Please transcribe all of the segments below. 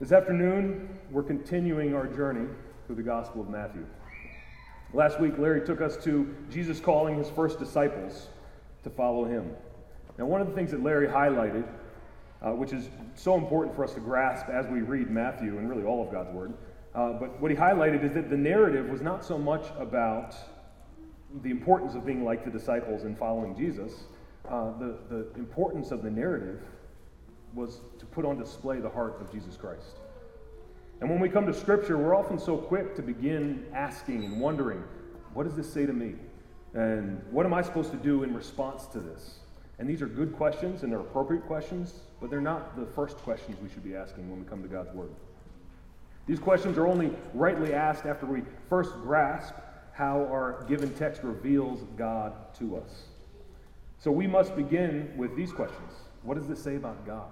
This afternoon, we're continuing our journey through the Gospel of Matthew. Last week, Larry took us to Jesus calling his first disciples to follow him. Now, one of the things that Larry highlighted, uh, which is so important for us to grasp as we read Matthew and really all of God's Word, uh, but what he highlighted is that the narrative was not so much about the importance of being like the disciples and following Jesus. Uh, the, the importance of the narrative was to put on display the heart of Jesus Christ. And when we come to Scripture, we're often so quick to begin asking and wondering, what does this say to me? And what am I supposed to do in response to this? And these are good questions and they're appropriate questions, but they're not the first questions we should be asking when we come to God's Word. These questions are only rightly asked after we first grasp how our given text reveals God to us. So we must begin with these questions What does this say about God?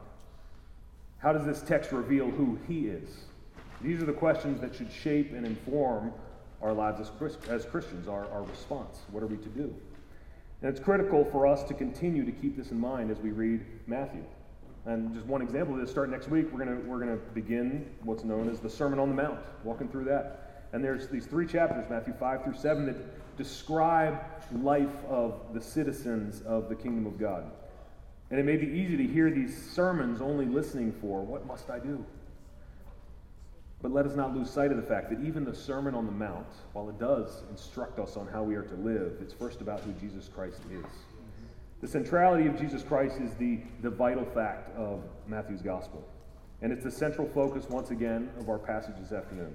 How does this text reveal who He is? These are the questions that should shape and inform our lives as, as Christians, our, our response. What are we to do? And it's critical for us to continue to keep this in mind as we read Matthew. And just one example of this, start next week, we're going we're gonna begin what's known as the Sermon on the Mount, walking through that. And there's these three chapters, Matthew 5 through 7, that describe life of the citizens of the kingdom of God. And it may be easy to hear these sermons only listening for, what must I do? But let us not lose sight of the fact that even the Sermon on the Mount, while it does instruct us on how we are to live, it's first about who Jesus Christ is. The centrality of Jesus Christ is the, the vital fact of Matthew's gospel. And it's the central focus, once again, of our passage this afternoon.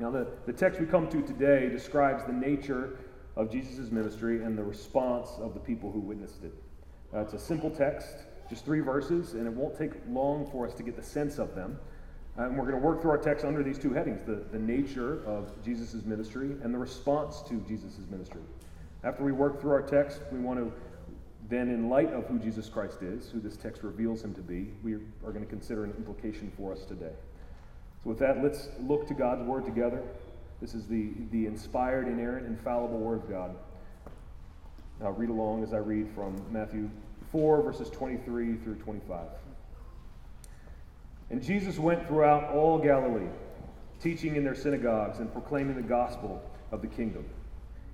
Now, the, the text we come to today describes the nature of Jesus' ministry and the response of the people who witnessed it. Uh, it's a simple text, just three verses, and it won't take long for us to get the sense of them. Uh, and we're going to work through our text under these two headings the, the nature of Jesus' ministry and the response to Jesus' ministry. After we work through our text, we want to then, in light of who Jesus Christ is, who this text reveals him to be, we are going to consider an implication for us today. So, with that, let's look to God's Word together. This is the, the inspired, inerrant, infallible Word of God. I'll read along as I read from Matthew 4, verses 23 through 25. And Jesus went throughout all Galilee, teaching in their synagogues and proclaiming the gospel of the kingdom,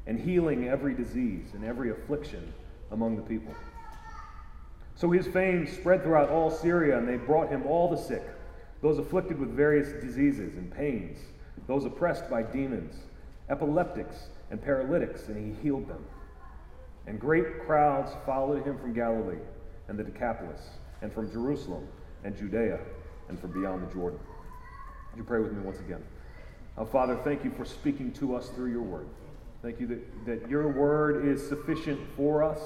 and healing every disease and every affliction among the people. So his fame spread throughout all Syria, and they brought him all the sick, those afflicted with various diseases and pains, those oppressed by demons, epileptics, and paralytics, and he healed them. And great crowds followed him from Galilee and the Decapolis, and from Jerusalem and Judea, and from beyond the Jordan. Would you pray with me once again? Oh, Father, thank you for speaking to us through your word. Thank you that, that your word is sufficient for us,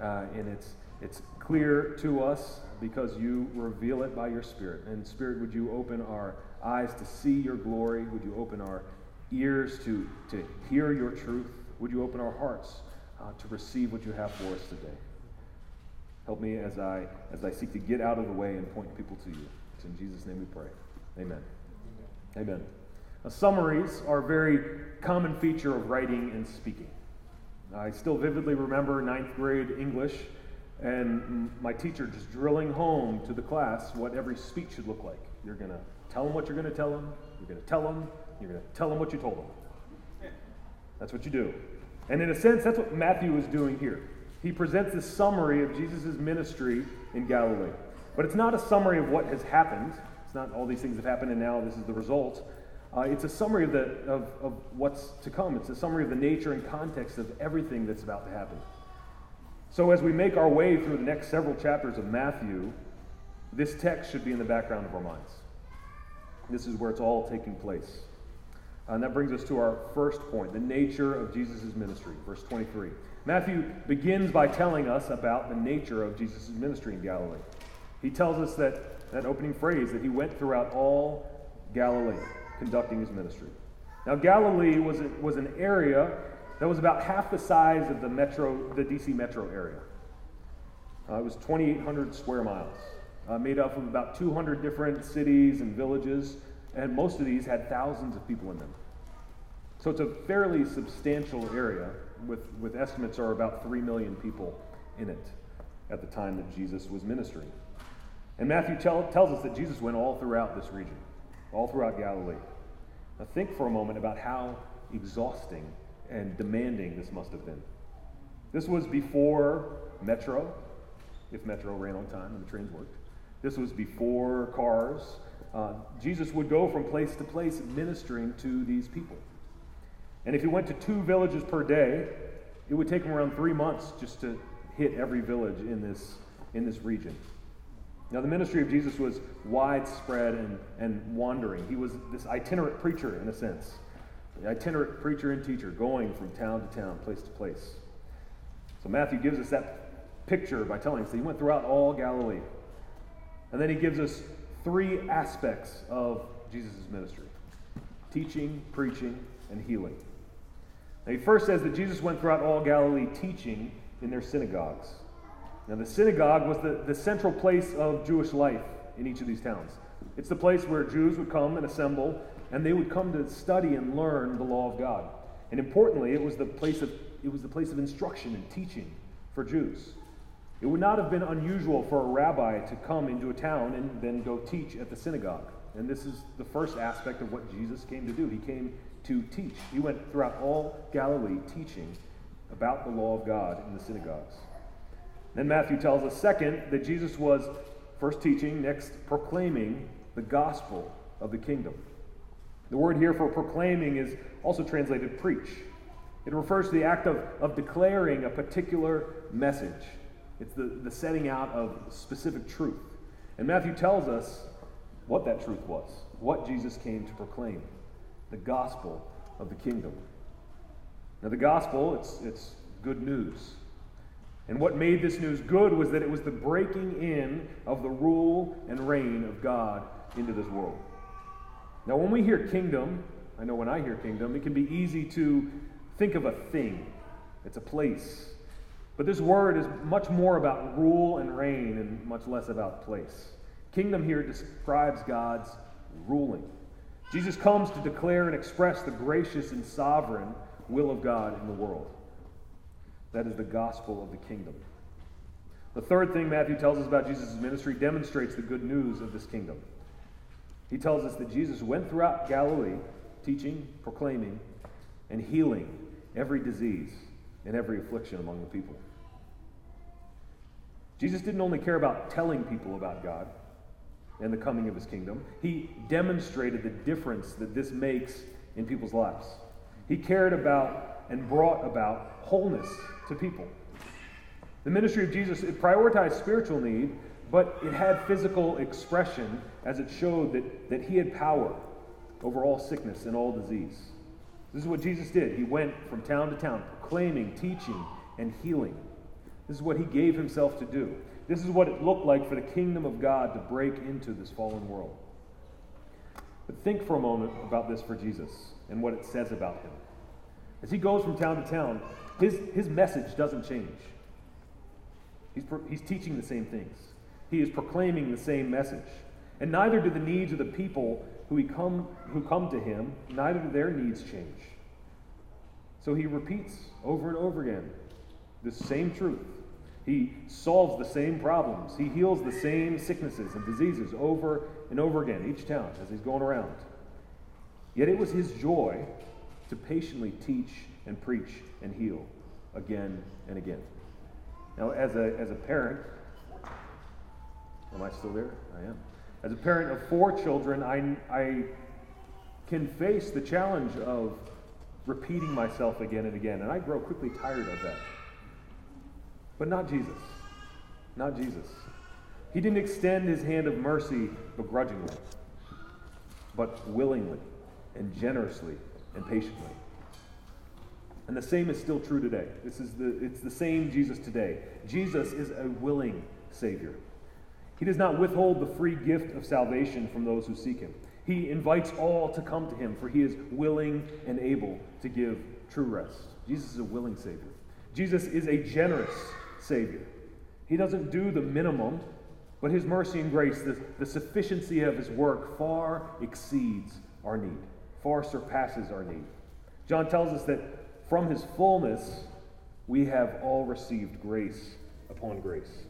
uh, and it's, it's clear to us because you reveal it by your Spirit. And, Spirit, would you open our eyes to see your glory? Would you open our ears to, to hear your truth? Would you open our hearts uh, to receive what you have for us today. Help me as I, as I seek to get out of the way and point people to you. It's in Jesus' name we pray. Amen. Amen. Amen. Now, summaries are a very common feature of writing and speaking. I still vividly remember ninth grade English and my teacher just drilling home to the class what every speech should look like. You're going to tell them what you're going to tell them, you're going to tell them, you're going to tell them what you told them. That's what you do. And in a sense, that's what Matthew is doing here. He presents this summary of Jesus' ministry in Galilee. But it's not a summary of what has happened. It's not all these things have happened and now this is the result. Uh, it's a summary of, the, of, of what's to come. It's a summary of the nature and context of everything that's about to happen. So as we make our way through the next several chapters of Matthew, this text should be in the background of our minds. This is where it's all taking place. And that brings us to our first point the nature of Jesus' ministry, verse 23. Matthew begins by telling us about the nature of Jesus' ministry in Galilee. He tells us that, that opening phrase, that he went throughout all Galilee, conducting his ministry. Now, Galilee was, a, was an area that was about half the size of the metro, the DC metro area. Uh, it was 2,800 square miles, uh, made up of about 200 different cities and villages and most of these had thousands of people in them. So it's a fairly substantial area, with, with estimates are about 3 million people in it at the time that Jesus was ministering. And Matthew tell, tells us that Jesus went all throughout this region, all throughout Galilee. Now, think for a moment about how exhausting and demanding this must have been. This was before Metro, if Metro ran on time and the trains worked. This was before cars. Uh, Jesus would go from place to place ministering to these people. And if he went to two villages per day, it would take him around three months just to hit every village in this, in this region. Now, the ministry of Jesus was widespread and, and wandering. He was this itinerant preacher, in a sense. The itinerant preacher and teacher going from town to town, place to place. So, Matthew gives us that picture by telling us that he went throughout all Galilee. And then he gives us three aspects of Jesus' ministry teaching, preaching, and healing. Now, he first says that Jesus went throughout all Galilee teaching in their synagogues. Now, the synagogue was the, the central place of Jewish life in each of these towns. It's the place where Jews would come and assemble, and they would come to study and learn the law of God. And importantly, it was the place of, it was the place of instruction and teaching for Jews. It would not have been unusual for a rabbi to come into a town and then go teach at the synagogue. And this is the first aspect of what Jesus came to do. He came to teach. He went throughout all Galilee teaching about the law of God in the synagogues. Then Matthew tells us, second, that Jesus was first teaching, next proclaiming the gospel of the kingdom. The word here for proclaiming is also translated preach. It refers to the act of, of declaring a particular message. It's the, the setting out of specific truth. And Matthew tells us what that truth was, what Jesus came to proclaim the gospel of the kingdom. Now, the gospel, it's, it's good news. And what made this news good was that it was the breaking in of the rule and reign of God into this world. Now, when we hear kingdom, I know when I hear kingdom, it can be easy to think of a thing, it's a place. But this word is much more about rule and reign and much less about place. Kingdom here describes God's ruling. Jesus comes to declare and express the gracious and sovereign will of God in the world. That is the gospel of the kingdom. The third thing Matthew tells us about Jesus' ministry demonstrates the good news of this kingdom. He tells us that Jesus went throughout Galilee, teaching, proclaiming, and healing every disease and every affliction among the people. Jesus didn't only care about telling people about God, and the coming of his kingdom. He demonstrated the difference that this makes in people's lives. He cared about and brought about wholeness to people. The ministry of Jesus it prioritized spiritual need, but it had physical expression as it showed that, that he had power over all sickness and all disease. This is what Jesus did. He went from town to town, proclaiming, teaching, and healing. This is what he gave himself to do. This is what it looked like for the kingdom of God to break into this fallen world. But think for a moment about this for Jesus and what it says about him. As he goes from town to town, his, his message doesn't change. He's, he's teaching the same things, he is proclaiming the same message. And neither do the needs of the people who, come, who come to him, neither do their needs change. So he repeats over and over again the same truth he solves the same problems. He heals the same sicknesses and diseases over and over again, each town as he's going around. Yet it was his joy to patiently teach and preach and heal again and again. Now, as a, as a parent, am I still there? I am. As a parent of four children, I, I can face the challenge of repeating myself again and again, and I grow quickly tired of that. But not Jesus. Not Jesus. He didn't extend his hand of mercy begrudgingly, but willingly and generously and patiently. And the same is still true today. This is the, it's the same Jesus today. Jesus is a willing Savior. He does not withhold the free gift of salvation from those who seek him. He invites all to come to him, for he is willing and able to give true rest. Jesus is a willing Savior. Jesus is a generous Savior. He doesn't do the minimum, but His mercy and grace, the, the sufficiency of His work, far exceeds our need, far surpasses our need. John tells us that from His fullness, we have all received grace upon grace.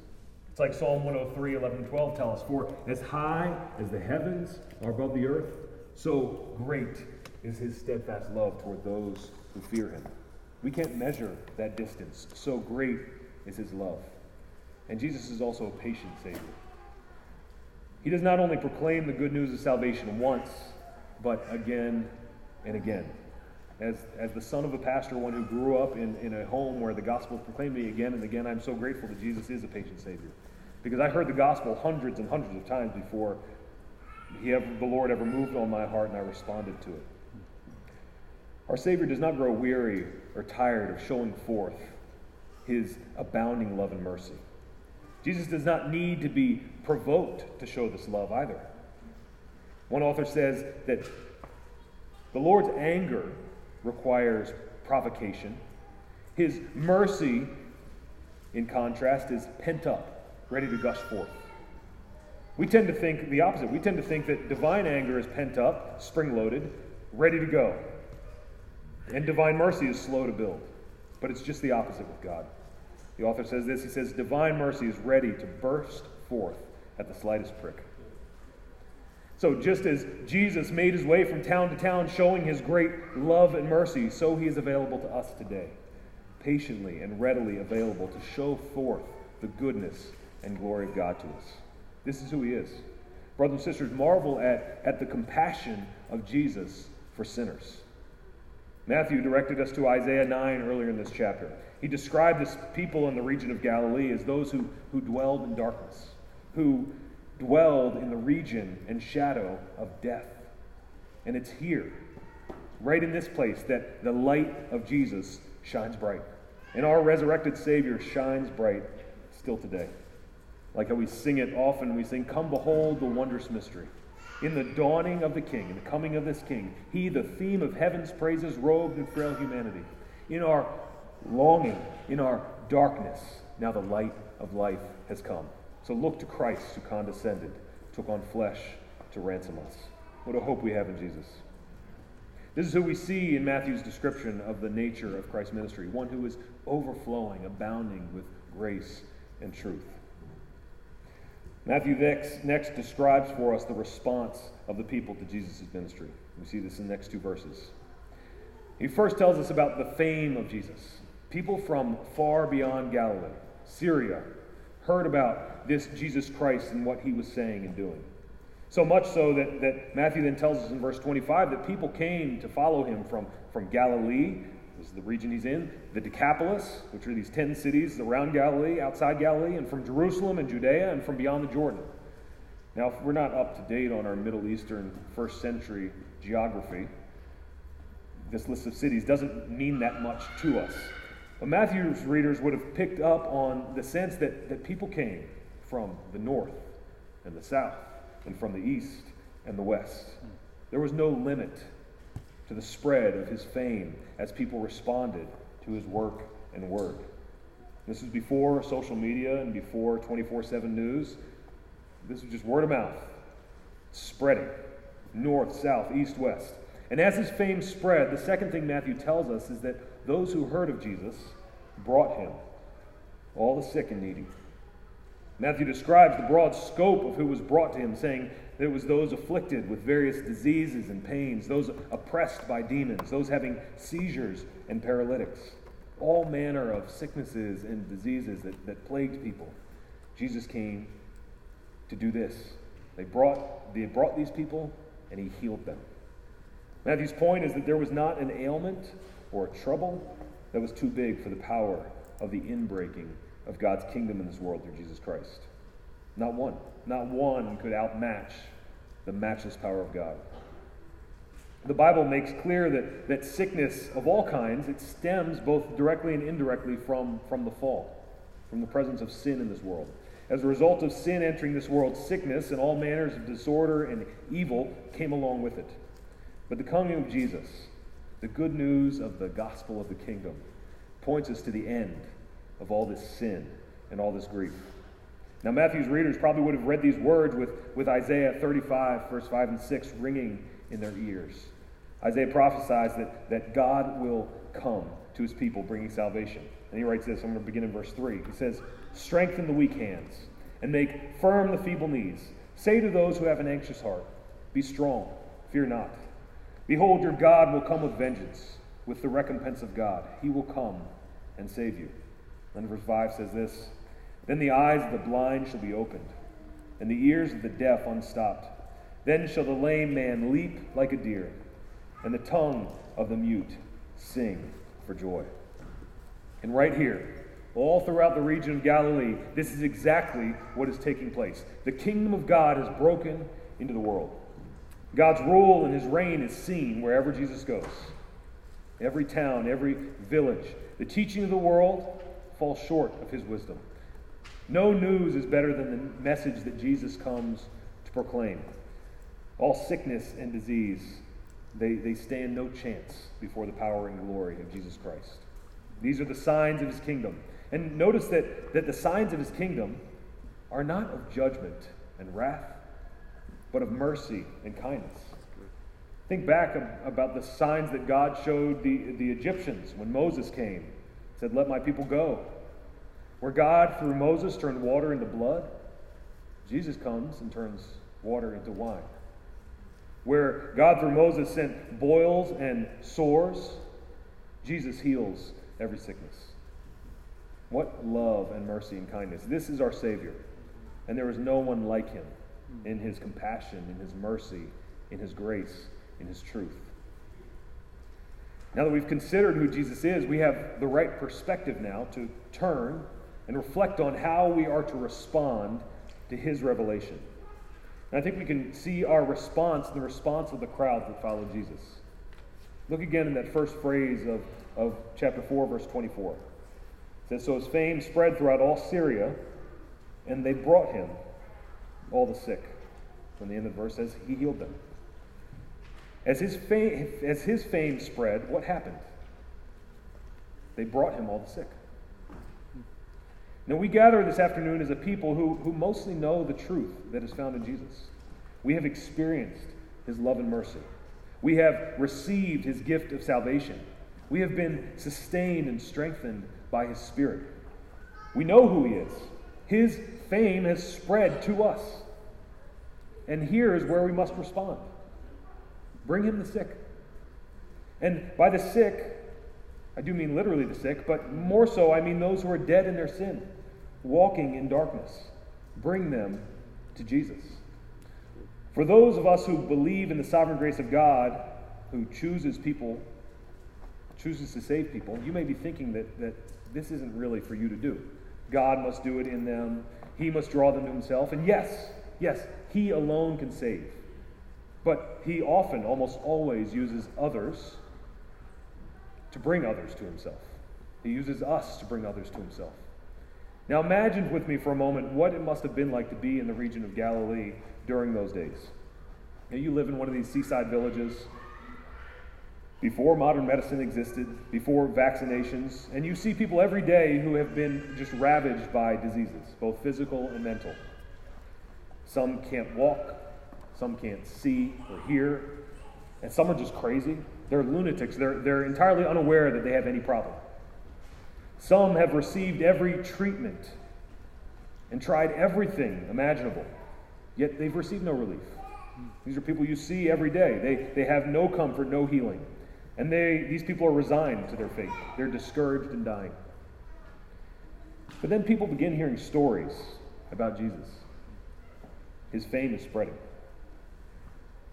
It's like Psalm 103, 11 12 tell us, For as high as the heavens are above the earth, so great is his steadfast love toward those who fear him. We can't measure that distance. So great is his love. And Jesus is also a patient Savior. He does not only proclaim the good news of salvation once, but again and again. As, as the son of a pastor, one who grew up in, in a home where the gospel proclaimed to me again and again, I'm so grateful that Jesus is a patient Savior. Because I heard the gospel hundreds and hundreds of times before he ever, the Lord ever moved on my heart and I responded to it. Our Savior does not grow weary or tired of showing forth his abounding love and mercy. Jesus does not need to be provoked to show this love either. One author says that the Lord's anger requires provocation. His mercy, in contrast, is pent up, ready to gush forth. We tend to think the opposite. We tend to think that divine anger is pent up, spring loaded, ready to go. And divine mercy is slow to build. But it's just the opposite with God. The author says this he says, Divine mercy is ready to burst forth at the slightest prick. So, just as Jesus made his way from town to town showing his great love and mercy, so he is available to us today, patiently and readily available to show forth the goodness and glory of God to us. This is who he is. Brothers and sisters, marvel at, at the compassion of Jesus for sinners. Matthew directed us to Isaiah 9 earlier in this chapter. He described this people in the region of Galilee as those who, who dwelled in darkness, who dwelled in the region and shadow of death. And it's here, right in this place, that the light of Jesus shines bright. And our resurrected Savior shines bright still today. Like how we sing it often, we sing, Come behold the wondrous mystery. In the dawning of the King, in the coming of this King, He, the theme of heaven's praises, robed in frail humanity. In our longing, in our darkness, now the light of life has come. So look to Christ who condescended, took on flesh to ransom us. What a hope we have in Jesus. This is who we see in Matthew's description of the nature of Christ's ministry one who is overflowing, abounding with grace and truth. Matthew next, describes for us the response of the people to Jesus' ministry. We see this in the next two verses. He first tells us about the fame of Jesus. People from far beyond Galilee, Syria, heard about this Jesus Christ and what he was saying and doing. So much so that, that Matthew then tells us in verse 25 that people came to follow him from, from Galilee, this is the region he's in, the Decapolis, which are these 10 cities around Galilee, outside Galilee, and from Jerusalem and Judea and from beyond the Jordan. Now, if we're not up to date on our Middle Eastern first century geography, this list of cities doesn't mean that much to us. But Matthew's readers would have picked up on the sense that, that people came from the north and the south and from the east and the west. There was no limit to the spread of his fame as people responded to his work and word. This was before social media and before 24 7 news. This was just word of mouth, spreading north, south, east, west. And as his fame spread, the second thing Matthew tells us is that those who heard of Jesus brought him, all the sick and needy. Matthew describes the broad scope of who was brought to him, saying that it was those afflicted with various diseases and pains, those oppressed by demons, those having seizures and paralytics, all manner of sicknesses and diseases that, that plagued people. Jesus came to do this. They brought, they brought these people and he healed them. Matthew's point is that there was not an ailment or a trouble that was too big for the power of the inbreaking of God's kingdom in this world through Jesus Christ. Not one. Not one could outmatch the matchless power of God. The Bible makes clear that, that sickness of all kinds, it stems both directly and indirectly from, from the fall, from the presence of sin in this world. As a result of sin entering this world, sickness and all manners of disorder and evil came along with it. But the coming of Jesus, the good news of the gospel of the kingdom points us to the end of all this sin and all this grief. Now, Matthew's readers probably would have read these words with, with Isaiah 35, verse 5 and 6, ringing in their ears. Isaiah prophesies that, that God will come to his people, bringing salvation. And he writes this, I'm going to begin in verse 3. He says, Strengthen the weak hands and make firm the feeble knees. Say to those who have an anxious heart, Be strong, fear not. Behold, your God will come with vengeance, with the recompense of God. He will come and save you. Then verse 5 says this Then the eyes of the blind shall be opened, and the ears of the deaf unstopped. Then shall the lame man leap like a deer, and the tongue of the mute sing for joy. And right here, all throughout the region of Galilee, this is exactly what is taking place. The kingdom of God has broken into the world. God's rule and his reign is seen wherever Jesus goes. Every town, every village. The teaching of the world falls short of his wisdom. No news is better than the message that Jesus comes to proclaim. All sickness and disease, they, they stand no chance before the power and glory of Jesus Christ. These are the signs of his kingdom. And notice that, that the signs of his kingdom are not of judgment and wrath, but of mercy and kindness. Think back about the signs that God showed the, the Egyptians when Moses came, said, Let my people go. Where God, through Moses, turned water into blood, Jesus comes and turns water into wine. Where God, through Moses, sent boils and sores, Jesus heals every sickness. What love and mercy and kindness. This is our Savior. And there is no one like him in his compassion, in his mercy, in his grace, in his truth. Now that we've considered who Jesus is, we have the right perspective now to turn and reflect on how we are to respond to his revelation. And I think we can see our response, the response of the crowds that followed Jesus. Look again in that first phrase of, of chapter 4, verse 24. It says, So his fame spread throughout all Syria, and they brought him all the sick. When the end of the verse says, He healed them. As his fame, as his fame spread, what happened? They brought him all the sick. Now, we gather this afternoon as a people who, who mostly know the truth that is found in Jesus. We have experienced his love and mercy. We have received his gift of salvation. We have been sustained and strengthened by his Spirit. We know who he is. His fame has spread to us. And here is where we must respond bring him the sick. And by the sick, I do mean literally the sick, but more so, I mean those who are dead in their sin, walking in darkness. Bring them to Jesus. For those of us who believe in the sovereign grace of God, who chooses people, chooses to save people, you may be thinking that, that this isn't really for you to do. God must do it in them, He must draw them to Himself. And yes, yes, He alone can save. But He often, almost always, uses others to bring others to Himself. He uses us to bring others to Himself. Now imagine with me for a moment what it must have been like to be in the region of Galilee during those days. Now, you live in one of these seaside villages before modern medicine existed, before vaccinations, and you see people every day who have been just ravaged by diseases, both physical and mental. Some can't walk, some can't see or hear, and some are just crazy. They're lunatics. They're, they're entirely unaware that they have any problem. Some have received every treatment and tried everything imaginable, yet they've received no relief. These are people you see every day. They, they have no comfort, no healing. And they, these people are resigned to their fate. They're discouraged and dying. But then people begin hearing stories about Jesus. His fame is spreading.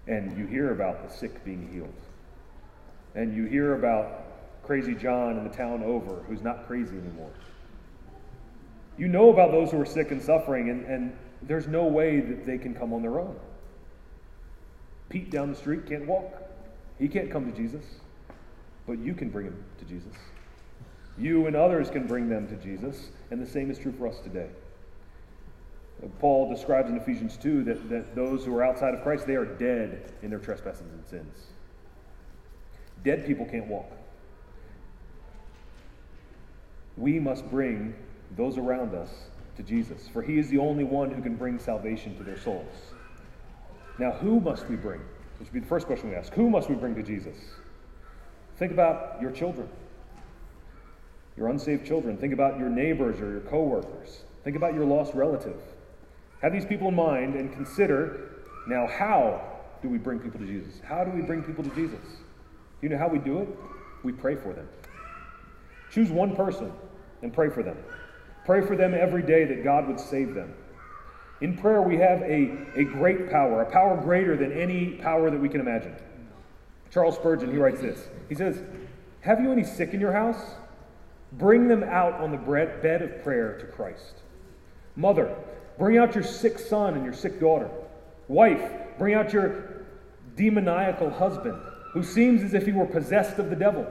And you hear about the sick being healed. And you hear about crazy John in the town over who's not crazy anymore. You know about those who are sick and suffering, and, and there's no way that they can come on their own. Pete down the street can't walk, he can't come to Jesus but you can bring him to Jesus. You and others can bring them to Jesus, and the same is true for us today. Paul describes in Ephesians 2 that, that those who are outside of Christ, they are dead in their trespasses and sins. Dead people can't walk. We must bring those around us to Jesus, for he is the only one who can bring salvation to their souls. Now, who must we bring? This should be the first question we ask. Who must we bring to Jesus? Think about your children, your unsaved children. Think about your neighbors or your coworkers. Think about your lost relative. Have these people in mind and consider now how do we bring people to Jesus? How do we bring people to Jesus? You know how we do it? We pray for them. Choose one person and pray for them. Pray for them every day that God would save them. In prayer, we have a, a great power, a power greater than any power that we can imagine. Charles Spurgeon, he writes this. He says, Have you any sick in your house? Bring them out on the bed of prayer to Christ. Mother, bring out your sick son and your sick daughter. Wife, bring out your demoniacal husband, who seems as if he were possessed of the devil.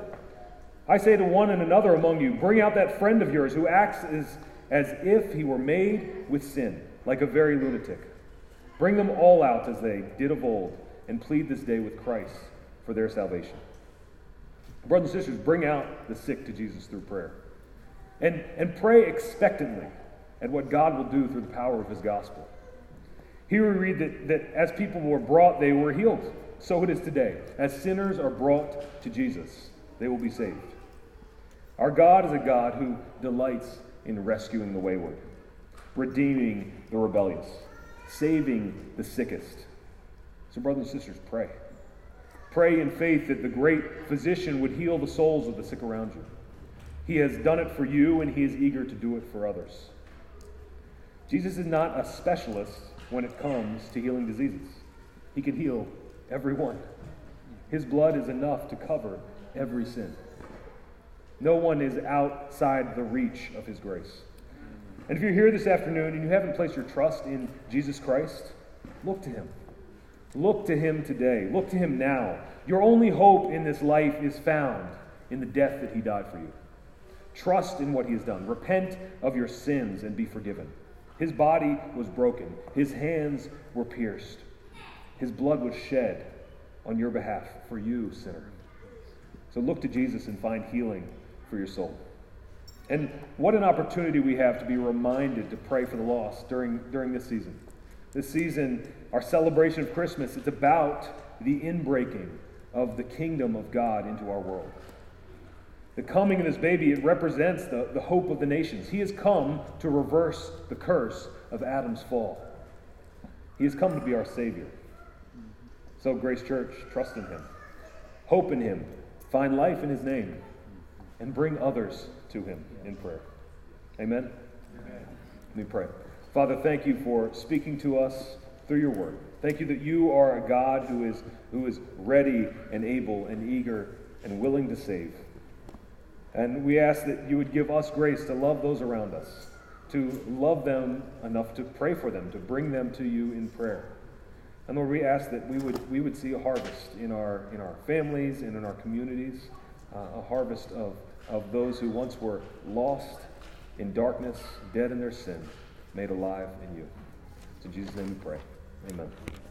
I say to one and another among you, bring out that friend of yours who acts as, as if he were made with sin like a very lunatic. Bring them all out as they did of old, and plead this day with Christ for their salvation. Brothers and sisters, bring out the sick to Jesus through prayer. And, and pray expectantly at what God will do through the power of his gospel. Here we read that, that as people were brought, they were healed. So it is today. As sinners are brought to Jesus, they will be saved. Our God is a God who delights in rescuing the wayward redeeming the rebellious, saving the sickest. So, brothers and sisters, pray. Pray in faith that the great physician would heal the souls of the sick around you. He has done it for you, and he is eager to do it for others. Jesus is not a specialist when it comes to healing diseases, he can heal everyone. His blood is enough to cover every sin. No one is outside the reach of his grace. And if you're here this afternoon and you haven't placed your trust in Jesus Christ, look to him. Look to him today. Look to him now. Your only hope in this life is found in the death that he died for you. Trust in what he has done. Repent of your sins and be forgiven. His body was broken, his hands were pierced, his blood was shed on your behalf for you, sinner. So look to Jesus and find healing for your soul. And what an opportunity we have to be reminded to pray for the lost during, during this season. This season, our celebration of Christmas, it's about the inbreaking of the kingdom of God into our world. The coming of this baby, it represents the, the hope of the nations. He has come to reverse the curse of Adam's fall. He has come to be our Savior. So, Grace Church, trust in Him, hope in Him, find life in His name, and bring others to him in prayer. Amen? Amen. Let me pray. Father, thank you for speaking to us through your word. Thank you that you are a God who is, who is ready and able and eager and willing to save. And we ask that you would give us grace to love those around us, to love them enough to pray for them, to bring them to you in prayer. And Lord, we ask that we would, we would see a harvest in our, in our families and in our communities, uh, a harvest of of those who once were lost in darkness, dead in their sin, made alive in you. in Jesus' name we pray. Amen.